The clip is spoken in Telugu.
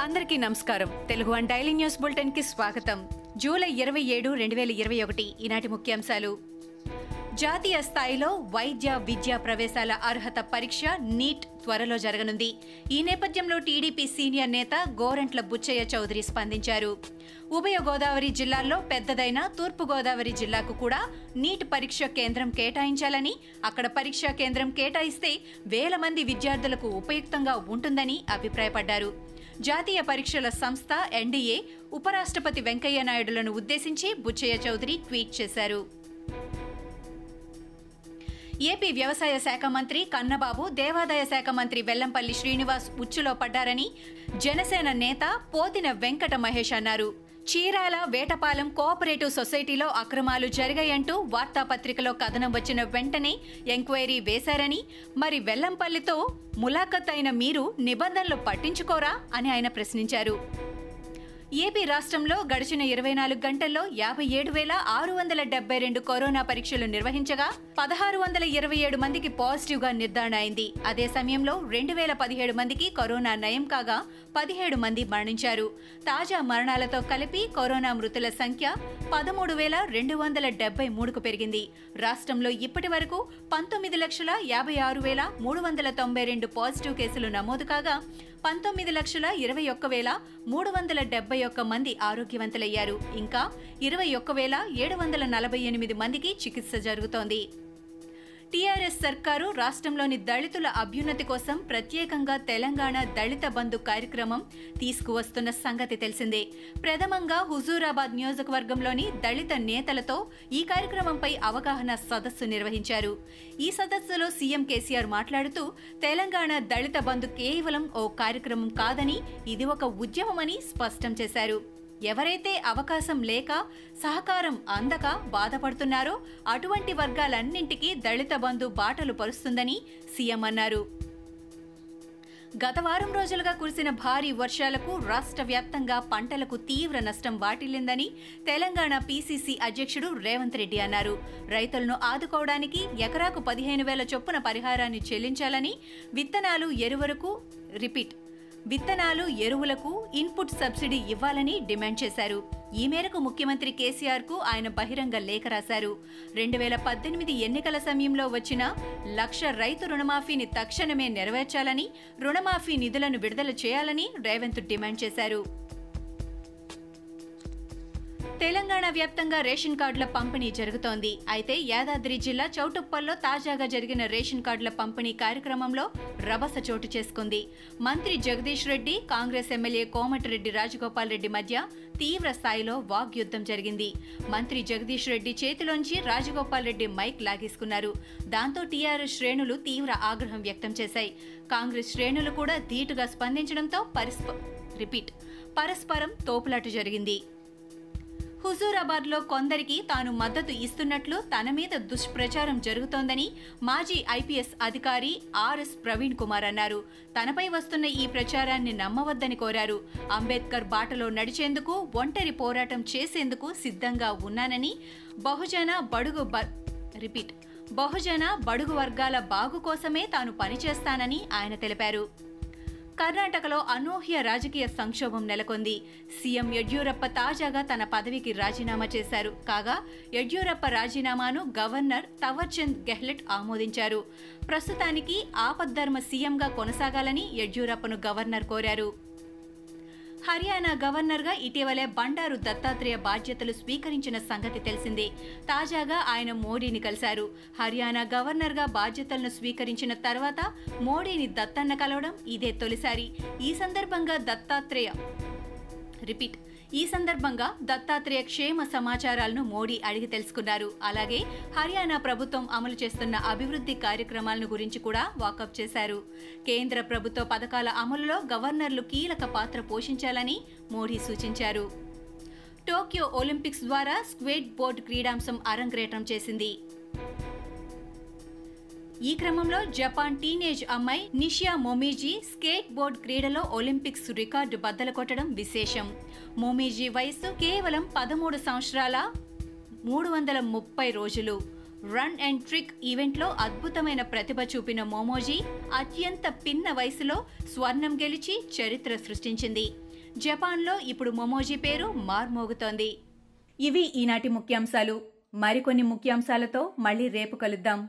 అందరికీ నమస్కారం. తెలుగు వన్ డైలీ న్యూస్ బులెటిన్కి స్వాగతం. జూలై ఇరవై ఏడు రెండు వేల ఇరవై ఒకటి ఈనాటి ముఖ్యాంశాలు. జాతీయ స్థాయిలో వైద్య విద్యా ప్రవేశాల అర్హత పరీక్ష నీట్ త్వరలో జరగనుంది. ఈ నేపథ్యంలో టీడీపీ సీనియర్ నేత గోరంట్ల బుచ్చయ్య చౌదరి స్పందించారు. ఉభయ గోదావరి జిల్లాల్లో పెద్దదైన తూర్పు గోదావరి జిల్లాకు కూడా నీట్ పరీక్ష కేంద్రం కేటాయించాలని అక్కడ పరీక్షా కేంద్రం కేటాయిస్తే వేల మంది విద్యార్థులకు ఉపయుక్తంగా ఉంటుందని అభిప్రాయపడ్డారు. జాతీయ పరీక్షల సంస్థ ఎన్డీఏ ఉపరాష్ట్రపతి వెంకయ్య నాయుడులను ఉద్దేశించి బుచ్చయ్య చౌదరి ట్వీట్ చేశారు. ఏపీ వ్యవసాయ శాఖ మంత్రి కన్నబాబు దేవాదాయ శాఖ మంత్రి వెల్లంపల్లి శ్రీనివాస్ ఉచ్చులో పడ్డారని జనసేన నేత పోతిన వెంకట మహేష్ అన్నారు. చీరాల వేటపాలెం కోఆపరేటివ్ సొసైటీలో అక్రమాలు జరిగాయంటూ వార్తాపత్రికలో కథనం వచ్చిన వెంటనే ఎంక్వైరీ వేశారని మరి వెల్లంపల్లితో ములాఖత్ అయిన మీరు నిబంధనలు పట్టించుకోరా అని ఆయన ప్రశ్నించారు. ఏపీ రాష్ట్రంలో గడిచిన ఇరవై నాలుగు గంటల్లో యాభై ఏడు వేల ఆరు వందల డెబ్బై రెండు కరోనా పరీక్షలు నిర్వహించగా పదహారు వందల ఇరవై ఏడు మందికి పాజిటివ్గా నిర్ధారణ అయింది. అదే సమయంలో రెండు వేల పదిహేడు మందికి కరోనా నయం కాగా పదిహేడు మంది మరణించారు. తాజా మరణాలతో కలిపి కరోనా మృతుల సంఖ్య పదమూడు వేల రెండు వందల డెబ్బై మూడుకు పెరిగింది. రాష్ట్రంలో ఇప్పటి వరకు పంతొమ్మిది లక్షల యాభై ఆరు వేల మూడు వందల తొంభై రెండు పాజిటివ్ కేసులు నమోదు కాగా పంతొమ్మిది లక్షల ఇరవై ఒక్క వేల మూడు వందల డెబ్బై ఒక్క మంది ఆరోగ్యవంతులయ్యారు. ఇంకా ఇరవై ఒక్క వేల ఏడు వందల నలభై ఎనిమిది మందికి చికిత్స జరుగుతోంది. సర్కారు రాష్ట్రంలోని దళితుల అభ్యున్నతి కోసం ప్రత్యేకంగా తెలంగాణ దళిత బంధు కార్యక్రమం తీసుకువస్తున్న సంగతి తెలిసిందే. ప్రథమంగా హుజూరాబాద్ నియోజకవర్గంలోని దళిత నేతలతో ఈ కార్యక్రమంపై అవగాహన సదస్సు నిర్వహించారు. ఈ సదస్సులో సీఎం కేసీఆర్ మాట్లాడుతూ తెలంగాణ దళిత బంధు కేవలం ఓ కార్యక్రమం కాదని ఇది ఒక ఉద్యమమని స్పష్టం చేశారు. ఎవరైతే అవకాశం లేక సహకారం అందక బాధపడుతున్నారో అటువంటి వర్గాలన్నింటికీ దళిత బంధు బాటలు పరుస్తుందని సీఎం అన్నారు. గత వారం రోజులుగా కురిసిన భారీ వర్షాలకు రాష్ట్ర వ్యాప్తంగా పంటలకు తీవ్ర నష్టం వాటిల్లిందని తెలంగాణ పీసీసీ అధ్యక్షుడు రేవంత్ రెడ్డి అన్నారు. రైతులను ఆదుకోవడానికి ఎకరాకు పదిహేను వేల చొప్పున పరిహారాన్ని చెల్లించాలని విత్తనాలు ఎరువులకు రిపీట్ విత్తనాలు ఎరువులకు ఇన్పుట్ సబ్సిడీ ఇవ్వాలని డిమాండ్ చేశారు. ఈ మేరకు ముఖ్యమంత్రి కేసీఆర్కు ఆయన బహిరంగ లేఖ రాశారు. రెండు వేల పద్దెనిమిది ఎన్నికల సమయంలో వచ్చిన లక్ష రైతు రుణమాఫీని తక్షణమే నెరవేర్చాలని రుణమాఫీ నిధులను విడుదల చేయాలని రేవంత్ డిమాండ్ చేశారు. తెలంగాణ వ్యాప్తంగా రేషన్ కార్డుల పంపిణీ జరుగుతోంది. అయితే యాదాద్రి జిల్లా చౌటుప్పల్లో తాజాగా జరిగిన రేషన్ కార్డుల పంపిణీ కార్యక్రమంలో రభస చోటు చేసుకుంది. మంత్రి జగదీష్ రెడ్డి కాంగ్రెస్ ఎమ్మెల్యే కోమటిరెడ్డి రాజగోపాల్ రెడ్డి మధ్య తీవ్ర స్థాయిలో వాగ్యుద్ధం జరిగింది. మంత్రి జగదీష్ రెడ్డి చేతిలోంచి రాజగోపాల్ రెడ్డి మైక్ లాగేసుకున్నారు. దాంతో టీఆర్ఎస్ శ్రేణులు తీవ్ర ఆగ్రహం వ్యక్తం చేశాయి. కాంగ్రెస్ శ్రేణులు కూడా ధీటుగా స్పందించడంతో పరిస్ప రిపీట్ పరస్పరం తోపులాట జరిగింది. హుజూరాబాద్లో కొందరికి తాను మద్దతు ఇస్తున్నట్లు తన మీద దుష్ప్రచారం జరుగుతోందని మాజీ ఐపీఎస్ అధికారి ఆర్ఎస్ ప్రవీణ్ కుమార్ అన్నారు. తనపై వస్తున్న ఈ ప్రచారాన్ని నమ్మవద్దని కోరారు. అంబేద్కర్ బాటలో నడిచేందుకు ఒంటరి పోరాటం చేసేందుకు సిద్ధంగా ఉన్నానని బహుజన బడుగు బ రిపీట్ బహుజన బడుగు వర్గాల బాగు కోసమే తాను పనిచేస్తానని ఆయన తెలిపారు. కర్ణాటకలో అనూహ్య రాజకీయ సంక్షోభం నెలకొంది. సీఎం యడ్యూరప్ప తాజాగా తన పదవికి రాజీనామా చేశారు. కాగా యడ్యూరప్ప రాజీనామాను గవర్నర్ తవర్చంద్ గెహ్లెట్ ఆమోదించారు. ప్రస్తుతానికి ఆపద్ధర్మ సీఎంగా కొనసాగాలని యడ్యూరప్పను గవర్నర్ కోరారు. హర్యానా గవర్నర్గా ఇటీవలే బండారు దత్తాత్రేయ బాధ్యతలు స్వీకరించిన సంగతి తెలిసిందే. తాజాగా ఆయన మోడీని కలిశారు. హర్యానా గవర్నర్గా బాధ్యతలను స్వీకరించిన తర్వాత మోడీని దత్తన్న కలవడం ఇదే తొలిసారి. ఈ సందర్భంగా దత్తాత్రేయ రిపీట్. ఈ సందర్భంగా దత్తాత్రేయ క్షేమ సమాచారాలను మోడీ అడిగి తెలుసుకున్నారు. అలాగే హర్యానా ప్రభుత్వం అమలు చేస్తున్న అభివృద్ధి కార్యక్రమాలను గురించి కూడా వాకప్ చేశారు. కేంద్ర ప్రభుత్వ పథకాల అమలులో గవర్నర్లు కీలక పాత్ర పోషించాలని మోడీ సూచించారు. టోక్యో ఒలింపిక్స్ ద్వారా స్క్వేట్ బోర్డ్ క్రీడాంశం అరంగేట్రం చేసింది. ఈ క్రమంలో జపాన్ టీనేజ్ అమ్మాయి నిషియా మొమీజీ స్కేట్ బోర్డ్ క్రీడలో ఒలింపిక్స్ రికార్డు బద్దలు కొట్టడం విశేషం. మొమీజీ వయస్సు కేవలం పదమూడు సంవత్సరాల మూడు వందల ముప్పై రోజులు. రన్ అండ్ ట్రిక్ ఈవెంట్లో అద్భుతమైన ప్రతిభ చూపిన మోమోజీ అత్యంత పిన్న వయసులో స్వర్ణం గెలిచి చరిత్ర సృష్టించింది. జపాన్లో ఇప్పుడు మొమోజీ పేరు మార్మోగుతోంది. ఇవి ఈనాటి ముఖ్యాంశాలు. మరికొన్ని ముఖ్యాంశాలతో మళ్ళీ రేపు కలుద్దాం.